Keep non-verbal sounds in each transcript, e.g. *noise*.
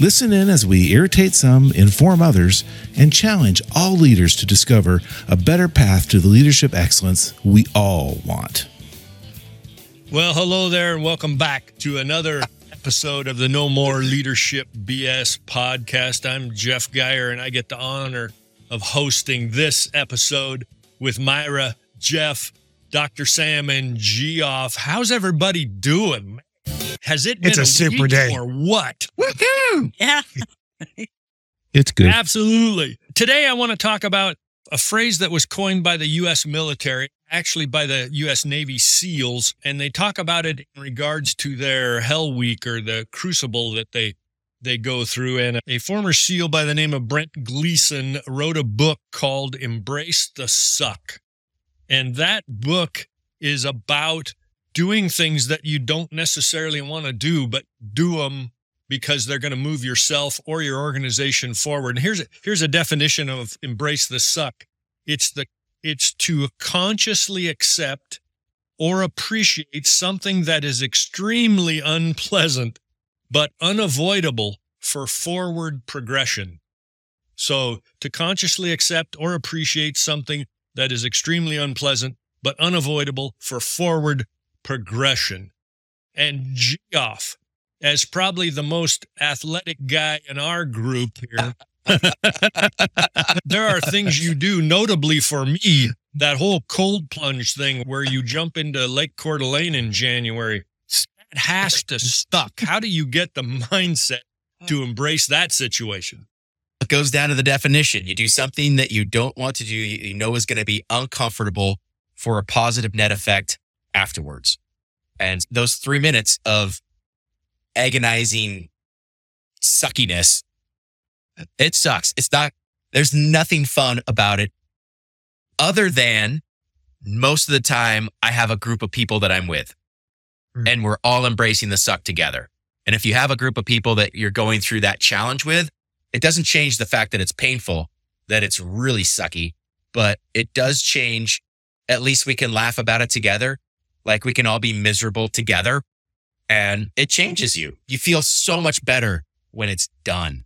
Listen in as we irritate some, inform others, and challenge all leaders to discover a better path to the leadership excellence we all want. Well, hello there, and welcome back to another episode of the No More Leadership BS podcast. I'm Jeff Geier, and I get the honor of hosting this episode with Myra, Jeff, Dr. Sam, and Geoff. How's everybody doing? Has it been It's a super week day. or what? Yeah. *laughs* It's good. Absolutely. Today, I want to talk about a phrase that was coined by the U.S. military, actually by the U.S. Navy SEALs, and they talk about it in regards to their Hell Week or the crucible that they they go through. And a former SEAL by the name of Brent Gleeson wrote a book called "Embrace the Suck," and that book is about doing things that you don't necessarily want to do, but do them because they're going to move yourself or your organization forward. And here's a, here's a definition of embrace the suck. It's the it's to consciously accept or appreciate something that is extremely unpleasant but unavoidable for forward progression. So, to consciously accept or appreciate something that is extremely unpleasant but unavoidable for forward progression. And Geoff, as probably the most athletic guy in our group here, *laughs* there are things you do, notably for me, that whole cold plunge thing where you jump into Lake Coeur d'Alene in January. That has to stuck. How do you get the mindset to embrace that situation? it goes down to the definition. You do something that you don't want to do, you you know is going to be uncomfortable for a positive net effect afterwards. And those three minutes of agonizing suckiness, it sucks. It's not, there's nothing fun about it other than most of the time I have a group of people that I'm with Mm. and we're all embracing the suck together. And if you have a group of people that you're going through that challenge with, it doesn't change the fact that it's painful, that it's really sucky, but it does change. At least we can laugh about it together. Like we can all be miserable together and it changes you. You feel so much better when it's done.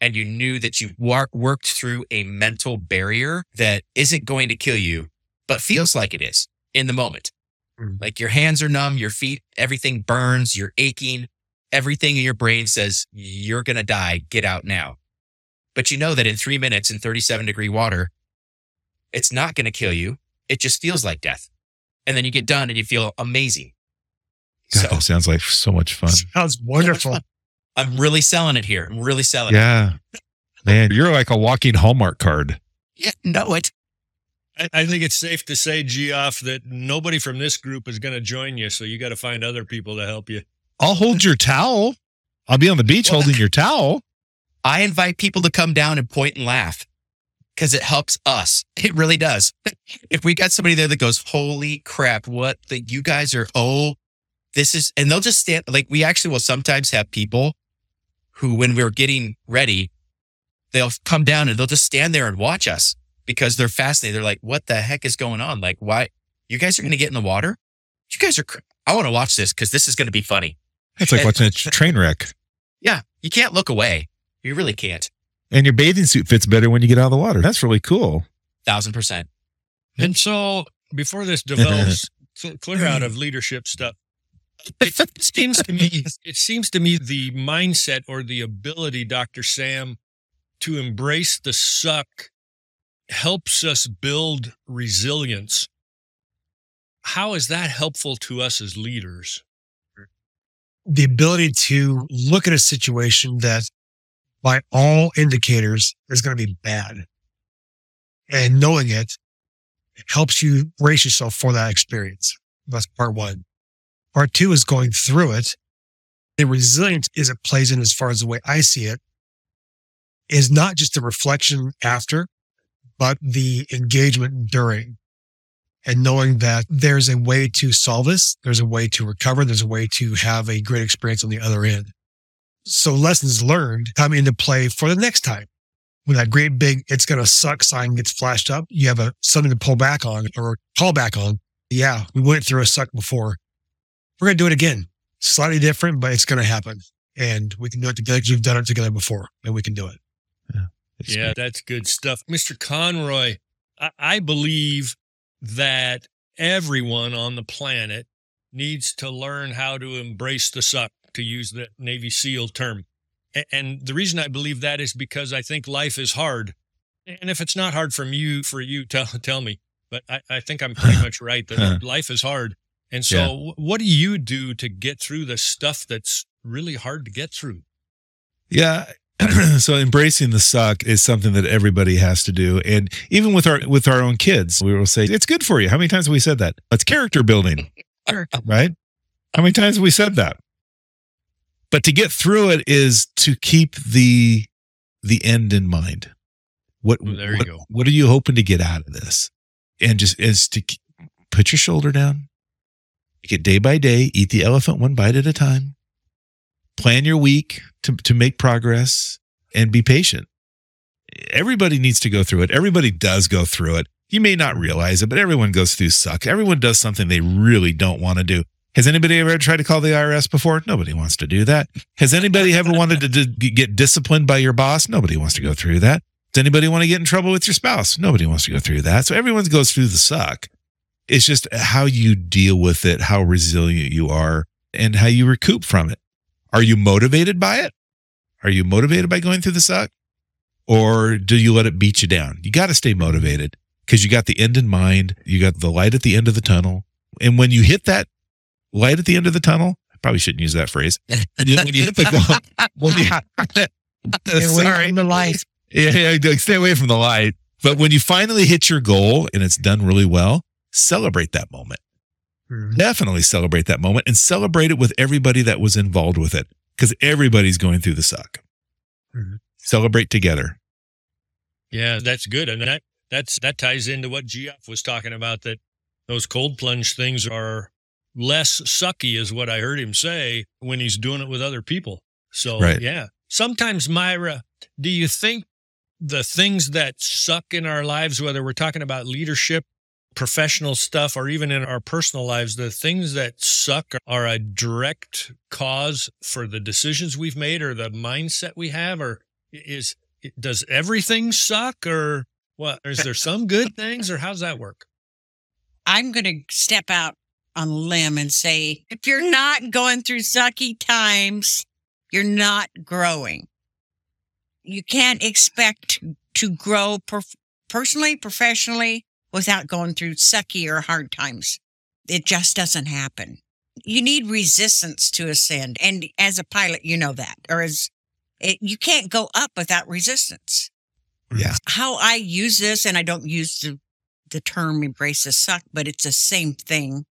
And you knew that you wor- worked through a mental barrier that isn't going to kill you, but feels like it is in the moment. Mm. Like your hands are numb, your feet, everything burns, you're aching everything in your brain says you're going to die get out now but you know that in three minutes in 37 degree water it's not going to kill you it just feels like death and then you get done and you feel amazing God, so that sounds like so much fun. *laughs* Sounds wonderful. i'm really selling it here i'm really selling it Yeah. Man, you're like a walking Hallmark card. yeah know it I, I think it's safe to say, Geoff, that nobody from this group is going to join you. So you got to find other people to help you. I'll hold your towel. I'll be on the beach Well, holding your towel. i invite people to come down and point and laugh because it helps us. It really does. If we got somebody there that goes holy crap what the you guys are oh this is and they'll just stand like we actually will sometimes have people who when we're getting ready they'll come down and they'll just stand there and watch us because they're fascinated. They're like what the heck is going on? Like why you guys are going to get in the water? You guys are cr- i want to watch this because this is going to be funny. It's like watching a train wreck. yeah you can't look away. You really can't And your bathing suit fits better when you get out of the water. That's really cool. thousand percent And so before this develops *laughs* clear out of leadership stuff, *laughs* it seems to me it seems to me the mindset or the ability, Dr. Sam, to embrace the suck helps us build resilience. How is that helpful to us as leaders? The ability to look at a situation that by all indicators is going to be bad and knowing it helps you brace yourself for that experience. That's part one. Part two is going through it. The resilience is it plays in as far as the way I see it is not just the reflection after, but the engagement during and knowing that there's a way to solve this, there's a way to recover, there's a way to have a great experience on the other end. So lessons learned come into play for the next time. When that great big it's gonna suck sign gets flashed up, you have a something to pull back on or call back on. Yeah, we went through a suck before. We're gonna do it again. Slightly different, but it's gonna happen. And we can do it together because we've done it together before and we can do it. It's yeah, that's good stuff. Mr. Conroy, I, I believe that everyone on the planet needs to learn how to embrace the suck, to use the Navy SEAL term. And the reason I believe that is because I think life is hard. And if it's not hard from you, for you, *laughs* tell, tell me. But I, I think I'm pretty *laughs* much right that life is hard. And so, Yeah. what do you do to get through the stuff that's really hard to get through? Yeah. *clears throat* so embracing the suck is something that everybody has to do. And even with our with our own kids, we will say, it's good for you. How many times have we said that? It's character building. *laughs* Right? How many times have we said that? But to get through it is to keep the the end in mind. What there you what, go. what are you hoping to get out of this? And just is to put your shoulder down, take it day by day, eat the elephant one bite at a time, plan your week to, to make progress and be patient. Everybody needs to go through it. Everybody does go through it. You may not realize it, but everyone goes through suck. Everyone does something they really don't want to do. Has anybody ever tried to call the IRS before? Nobody wants to do that. Has anybody ever wanted to d- get disciplined by your boss? Nobody wants to go through that. Does anybody want to get in trouble with your spouse? Nobody wants to go through that. So everyone goes through the suck. It's just how you deal with it, how resilient you are, and how you recoup from it. Are you motivated by it? Are you motivated by going through the suck? Or do you let it beat you down? You got to stay motivated because you got the end in mind. You got the light at the end of the tunnel. And when you hit that light at the end of the tunnel, I probably shouldn't use that phrase. *laughs* When you, when you hit the goal, when you, sorry. the light. Yeah, yeah, stay away from the light. But when you finally hit your goal and it's done really well, celebrate that moment. Mhm. Definitely celebrate that moment and celebrate it with everybody that was involved with it because everybody's going through the suck. Mhm. Celebrate together. Yeah, that's good. And that that's that ties into what Geoff was talking about that those cold plunge things are less sucky is what I heard him say when he's doing it with other people. So Right. yeah. Sometimes Myra, do you think the things that suck in our lives, whether we're talking about leadership, professional stuff, or even in our personal lives, the things that suck are a direct cause for the decisions we've made or the mindset we have? Or is does everything suck or what? Is there some good things or how's that work? I'm going to step out on a limb and say if you're not going through sucky times, you're not growing. You can't expect to grow per- personally, professionally without going through sucky or hard times. It just doesn't happen. You need resistance to ascend. And as a pilot, you know that. Or as it, you can't go up without resistance Yeah. how I use this, and I don't use the, the term embrace the suck, but it's the same thing,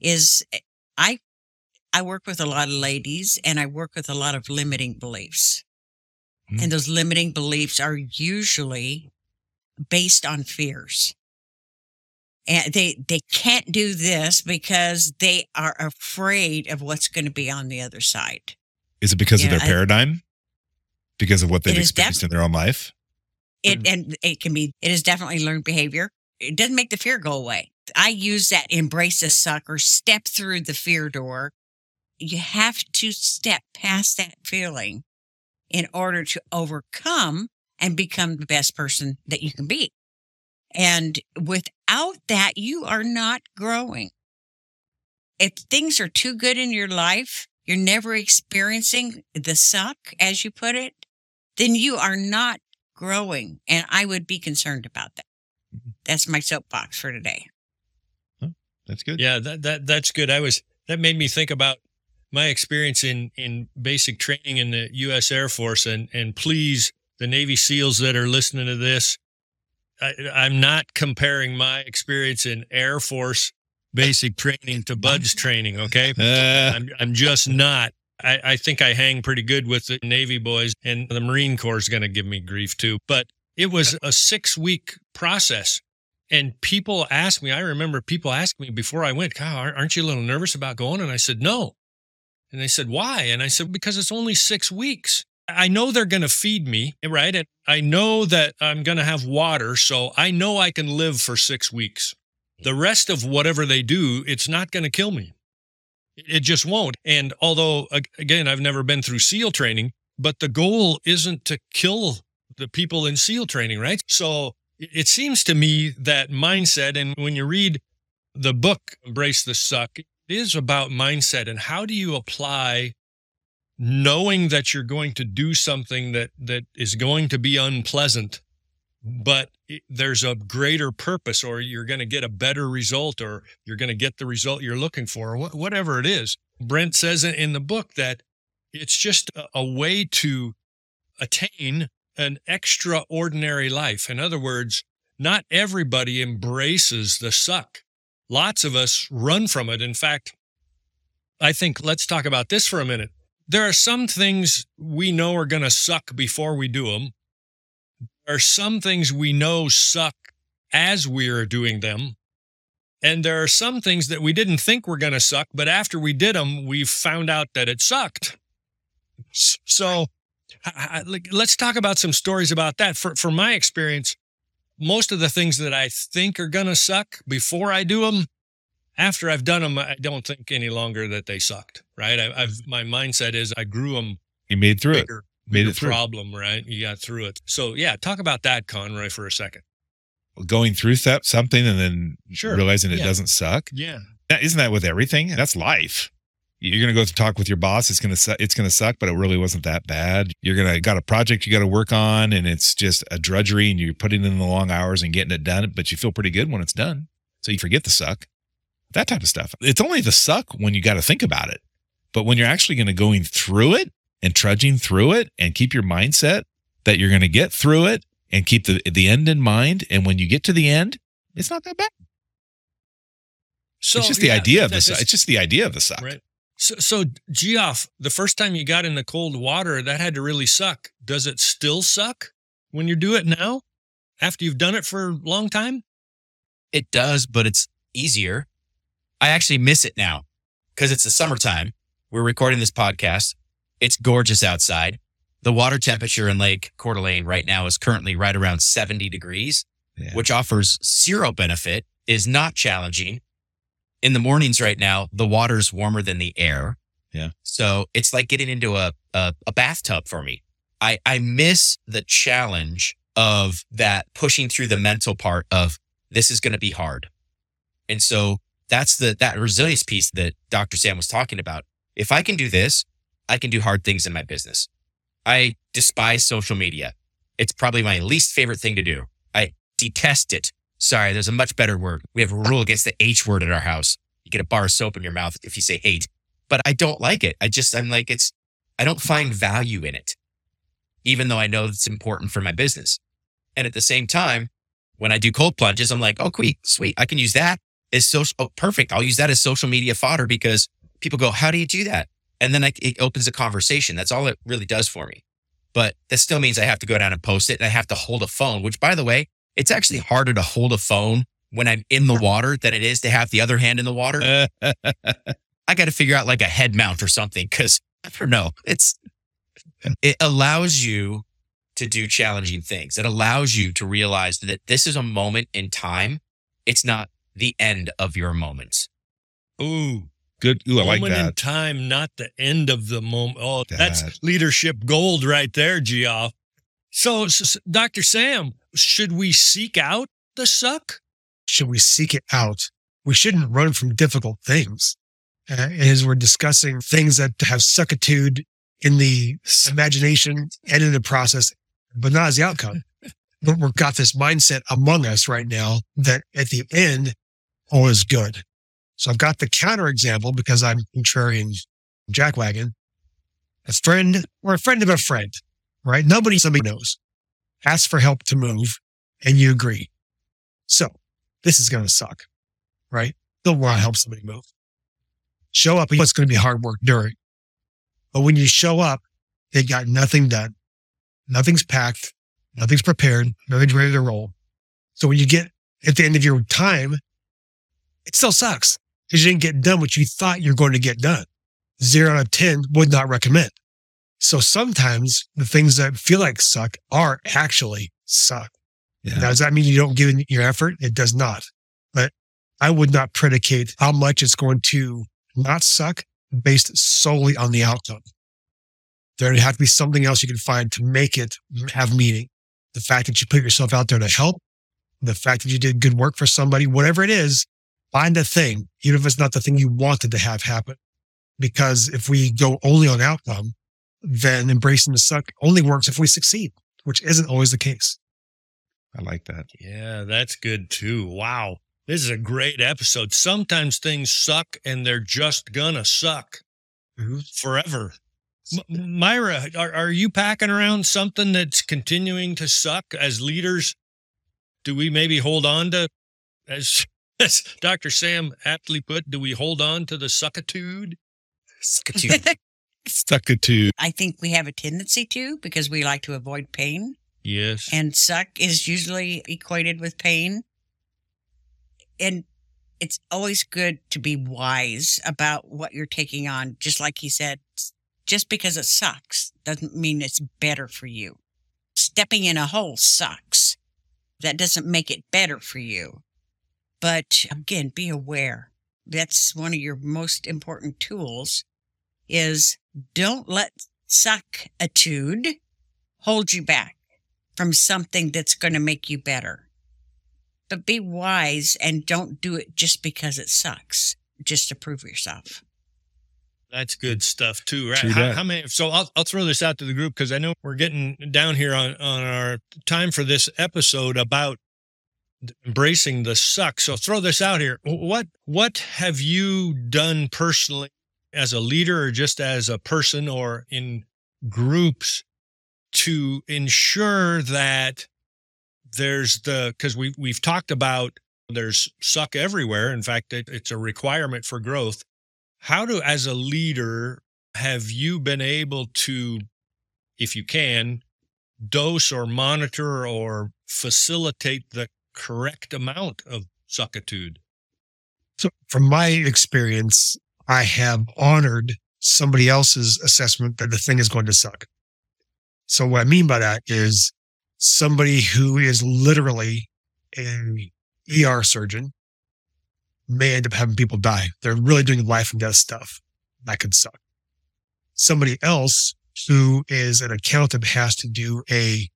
is eh, I I work with a lot of ladies and I work with a lot of limiting beliefs. Mm. And those limiting beliefs are usually based on fears. And they they can't do this because they are afraid of what's going to be on the other side. Is it because of Yeah, their I- paradigm? Because of what they've It is experienced in their own life? It mm. and it can be it is definitely learned behavior. It doesn't make the fear go away. I use that embrace the sucker, step through the fear door. You have to step past that feeling in order to overcome and become the best person that you can be. And without that, you are not growing. If things are too good in your life, you're never experiencing the suck, as you put it, then you are not growing. And I would be concerned about that. Mm-hmm. That's my soapbox for today. That's good. Yeah, that that that's good. I was that made me think about my experience in in basic training in the U.S. Air Force, and and please, the Navy SEALs that are listening to this, I, I'm not comparing my experience in Air Force basic training to BUD/S training. Okay, *laughs* Uh, I'm I'm just not. I, I think I hang pretty good with the Navy boys, and the Marine Corps is going to give me grief too. But It was a six week process. And people ask me, I remember people asked me before I went, God, aren't you a little nervous about going? And I said, no. And they said, why? And I said, because it's only six weeks. I know they're going to feed me, right? And I know that I'm going to have water. So I know I can live for six weeks. The rest of whatever they do, it's not going to kill me. It just won't. And although, again, I've never been through SEAL training, but the goal isn't to kill the people in SEAL training, right? So it seems to me that mindset, and when you read the book, Embrace the Suck, it is about mindset and how do you apply knowing that you're going to do something that, that is going to be unpleasant, but there's a greater purpose or you're going to get a better result or you're going to get the result you're looking for or whatever it is. Brent says in the book that it's just a way to attain an extraordinary life. In other words, not everybody embraces the suck. Lots of us run from it. In fact, I think let's talk about this for a minute. There are some things we know are going to suck before we do them. There are some things we know suck as we are doing them. And there are some things that we didn't think were going to suck, but after we did them, we found out that it sucked. So I, I, let's talk about some stories about that. For, for my experience, most of the things that I think are going to suck before I do them, after I've done them, I don't think any longer that they sucked, right? I, have my mindset is I grew them. You made through bigger, it. Made it through. Problem, right? You got through it. So yeah, talk about that, Conroy, for a second. Going through something and then sure. realizing it yeah. doesn't suck. Yeah. Isn't that with everything? That's life you're going to go to talk with your boss it's going to su- it's going to suck but it really wasn't that bad you're going to got a project you got to work on and it's just a drudgery and you're putting in the long hours and getting it done but you feel pretty good when it's done so you forget the suck that type of stuff it's only the suck when you got to think about it but when you're actually going to going through it and trudging through it and keep your mindset that you're going to get through it and keep the the end in mind and when you get to the end it's not that bad so it's just the yeah, idea of the suck. It's just the idea of the suck. Right. So, so Geoff, the first time you got in the cold water, that had to really suck. Does it still suck when you do it now after you've done it for a long time? It does, but it's easier. I actually miss it now because it's the summertime. We're recording this podcast. It's gorgeous outside. The water temperature in Lake Coeur d'Alene right now is currently right around 70 degrees, yeah. which offers zero benefit, is not challenging, in the mornings right now, the water's warmer than the air. Yeah. So it's like getting into a, a, a bathtub for me. I, I miss the challenge of that pushing through the mental part of this is going to be hard. And so that's the, that resilience piece that Dr. Sam was talking about. If I can do this, I can do hard things in my business. I despise social media. It's probably my least favorite thing to do. I detest it Sorry, there's a much better word. We have a rule against the H word at our house. You get a bar of soap in your mouth if you say hate. But I don't like it. I just, I'm like, it's, I don't find value in it, even though I know it's important for my business. And at the same time, when I do cold plunges, I'm like, oh, sweet, sweet. I can use that as social. Oh, perfect. I'll use that as social media fodder because people go, how do you do that? And then I, it opens a conversation. That's all it really does for me. But that still means I have to go down and post it and I have to hold a phone, which by the way, it's actually harder to hold a phone when I'm in the water than it is to have the other hand in the water. *laughs* I got to figure out like a head mount or something because I don't know. It's, it allows you to do challenging things. It allows you to realize that this is a moment in time. It's not the end of your moments. Ooh, good. Ooh, I moment like that. Moment in time, not the end of the moment. Oh, that. that's leadership gold right there, Geoff. So, so, Dr. Sam, should we seek out the suck? Should we seek it out? We shouldn't run from difficult things. Uh, as we're discussing things that have suckitude in the imagination and in the process, but not as the outcome. but we've got this mindset among us right now that at the end, all is good. So I've got the counter example because I'm contrarian jackwagon. A friend or a friend of a friend right? Nobody, somebody knows. Ask for help to move and you agree. So this is going to suck, right? Don't want to help somebody move. Show up. It's going to be hard work during. But when you show up, they got nothing done. Nothing's packed. Nothing's prepared. Nothing's ready to roll. So when you get at the end of your time, it still sucks because you didn't get done what you thought you're going to get done. Zero out of 10 would not recommend. So sometimes the things that feel like suck are actually suck. Yeah. Now, does that mean you don't give your effort? It does not. But I would not predicate how much it's going to not suck based solely on the outcome. There would have to be something else you can find to make it have meaning. The fact that you put yourself out there to help, the fact that you did good work for somebody, whatever it is, find a thing, even if it's not the thing you wanted to have happen. Because if we go only on outcome, then embracing the suck only works if we succeed, which isn't always the case. I like that. Yeah, that's good too. Wow. This is a great episode. Sometimes things suck and they're just gonna suck Mhm. forever. M- Myra, are, are you packing around something that's continuing to suck as leaders? Do we maybe hold on to, as, *laughs* as Dr. Sam aptly put, do we hold on to the suckitude? *laughs* suckitude? Stuckitude. I think we have a tendency to because we like to avoid pain. Yes. and suck is usually equated with pain. And it's always good to be wise about what you're taking on. Just like he said, just because it sucks doesn't mean it's better for you. Stepping in a hole sucks. That doesn't make it better for you. But again, be aware. That's one of your most important tools is don't let suckitude hold you back from something that's going to make you better. But be wise and don't do it just because it sucks, just to prove yourself. That's good stuff too, right? How, how many? So I'll I'll throw this out to the group because I know we're getting down here on on our time for this episode about embracing the suck. So throw this out here. What what have you done personally as a leader or just as a person or in groups to ensure that there's the because we we've talked about there's suck everywhere. In fact, it, it's a requirement for growth. How do, as a leader, have you been able to, if you can, dose or monitor or facilitate the correct amount of suckitude? So from my experience, I have honored somebody else's assessment that the thing is going to suck. So what I mean by that is somebody who is literally a ER surgeon may end up having people die. They're really doing life and death stuff. That could suck. Somebody else who is an accountant has to do a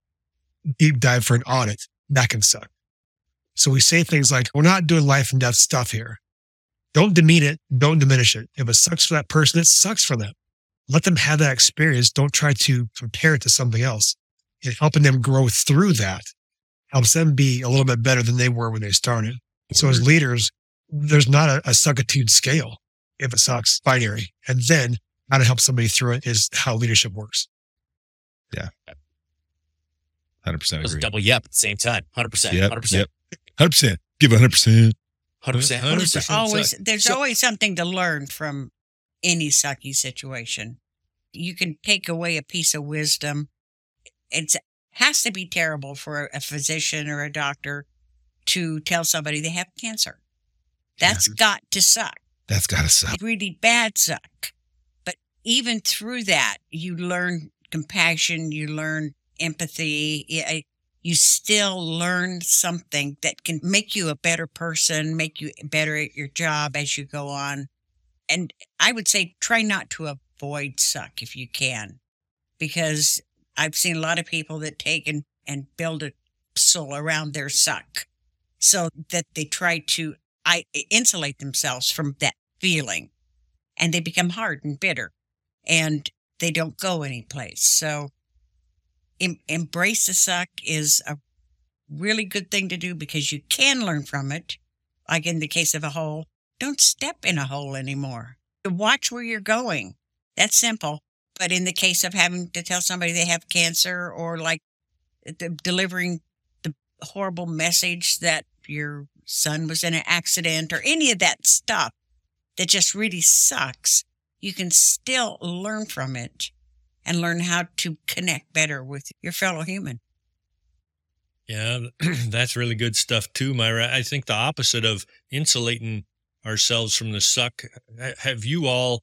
deep dive for an audit. That can suck. So we say things like, we're not doing life and death stuff here. Don't demean it. Don't diminish it. If it sucks for that person, it sucks for them. Let them have that experience. Don't try to compare it to something else. And helping them grow through that helps them be a little bit better than they were when they started. So as leaders, there's not a, a suckitude scale if it sucks, binary. And then how to help somebody through it is how leadership works. Yeah. 100% agree. double yep at the same time. 100%. Yep, 100%. yep. 100%. Give 100%. 100%. 100%. There's always suck. there's So- always something to learn from any sucky situation. You can take away a piece of wisdom. It has to be terrible for a physician or a doctor to tell somebody they have cancer. That's got to suck. That's got to suck. Really bad suck. But even through that, you learn compassion, you learn empathy. You still learn something that can make you a better person, make you better at your job as you go on. And I would say try not to avoid suck if you can, because I've seen a lot of people that take and, and build a soul around their suck so that they try to I, insulate themselves from that feeling and they become hard and bitter and they don't go anyplace. So em- embrace the suck is a really good thing to do because you can learn from it. Like in the case of a hole, don't step in a hole anymore. Watch where you're going. That's simple. But in the case of having to tell somebody they have cancer or like uh, the, delivering the horrible message that your son was in an accident or any of that stuff that just really sucks, you can still learn from it and learn how to connect better with your fellow human. Yeah, *clears throat* that's really good stuff too, Myra. I think the opposite of insulating ourselves from the suck. Have you all,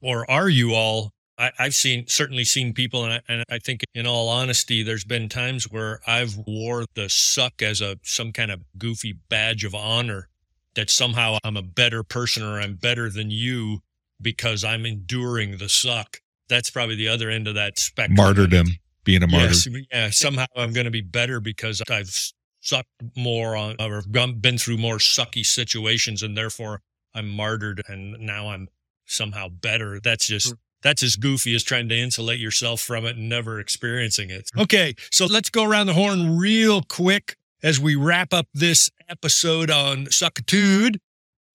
or are you all? I, have seen certainly seen people, and I, and I think, in all honesty, there's been times where I've wore the suck as a some kind of goofy badge of honor that somehow I'm a better person or I'm better than you because I'm enduring the suck. That's probably the other end of that spectrum. Martyrdom being a martyr. Yes, yeah, somehow I'm going to be better because I've sucked more on or been through more sucky situations and therefore I'm martyred and now I'm somehow better. That's just mm. that's as goofy as trying to insulate yourself from it and never experiencing it. Mm. Okay, so let's go around the horn real quick as we wrap up this episode on suckitude.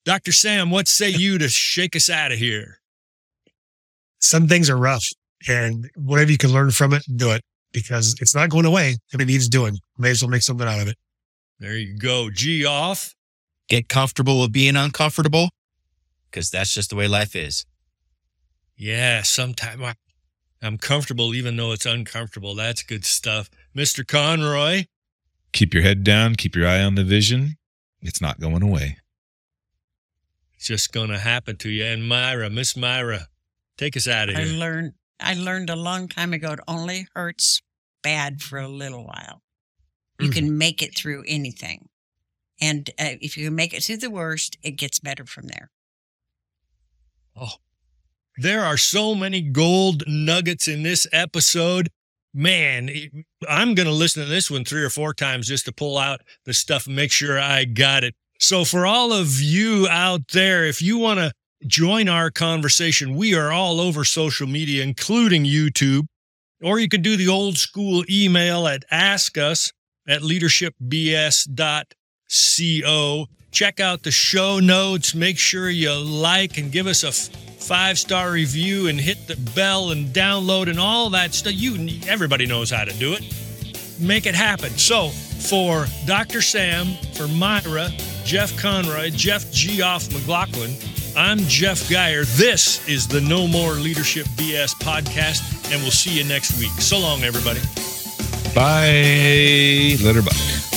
Dr. Sam, what say you to shake us out of here? Some things are rough and whatever you can learn from it, do it because it's not going away if it needs doing. May as well make something out of it. There you go. Geoff. Get comfortable with being uncomfortable because that's just the way life is. Yeah, sometimes I'm comfortable even though it's uncomfortable. That's good stuff. Mr. Conroy. Keep your head down, keep your eye on the vision. It's not going away. It's just going to happen to you. And Myra, Miss Myra, take us out of here. I learned I learned a long time ago it only hurts bad for a little while. You mm. can make it through anything. And uh, if you make it through the worst, it gets better from there. Oh, there are so many gold nuggets in this episode. Man, I'm going to listen to this one three or four times just to pull out the stuff and make sure I got it. So, for all of you out there, if you want to join our conversation. We are all over social media, including YouTube. Or you can do the old school email at askus at leadershipbs.co. Check out the show notes. Make sure you like and give us a five star review and hit the bell and download and all that stuff. You everybody knows how to do it. Make it happen. So for Dr. Sam, for Myra, Jeff Conroy, Jeff Geoff McLachlan, I'm Jeff Geier. This is the No More Leadership BS podcast, and we'll see you next week. So long, everybody. Bye, Letterbuck.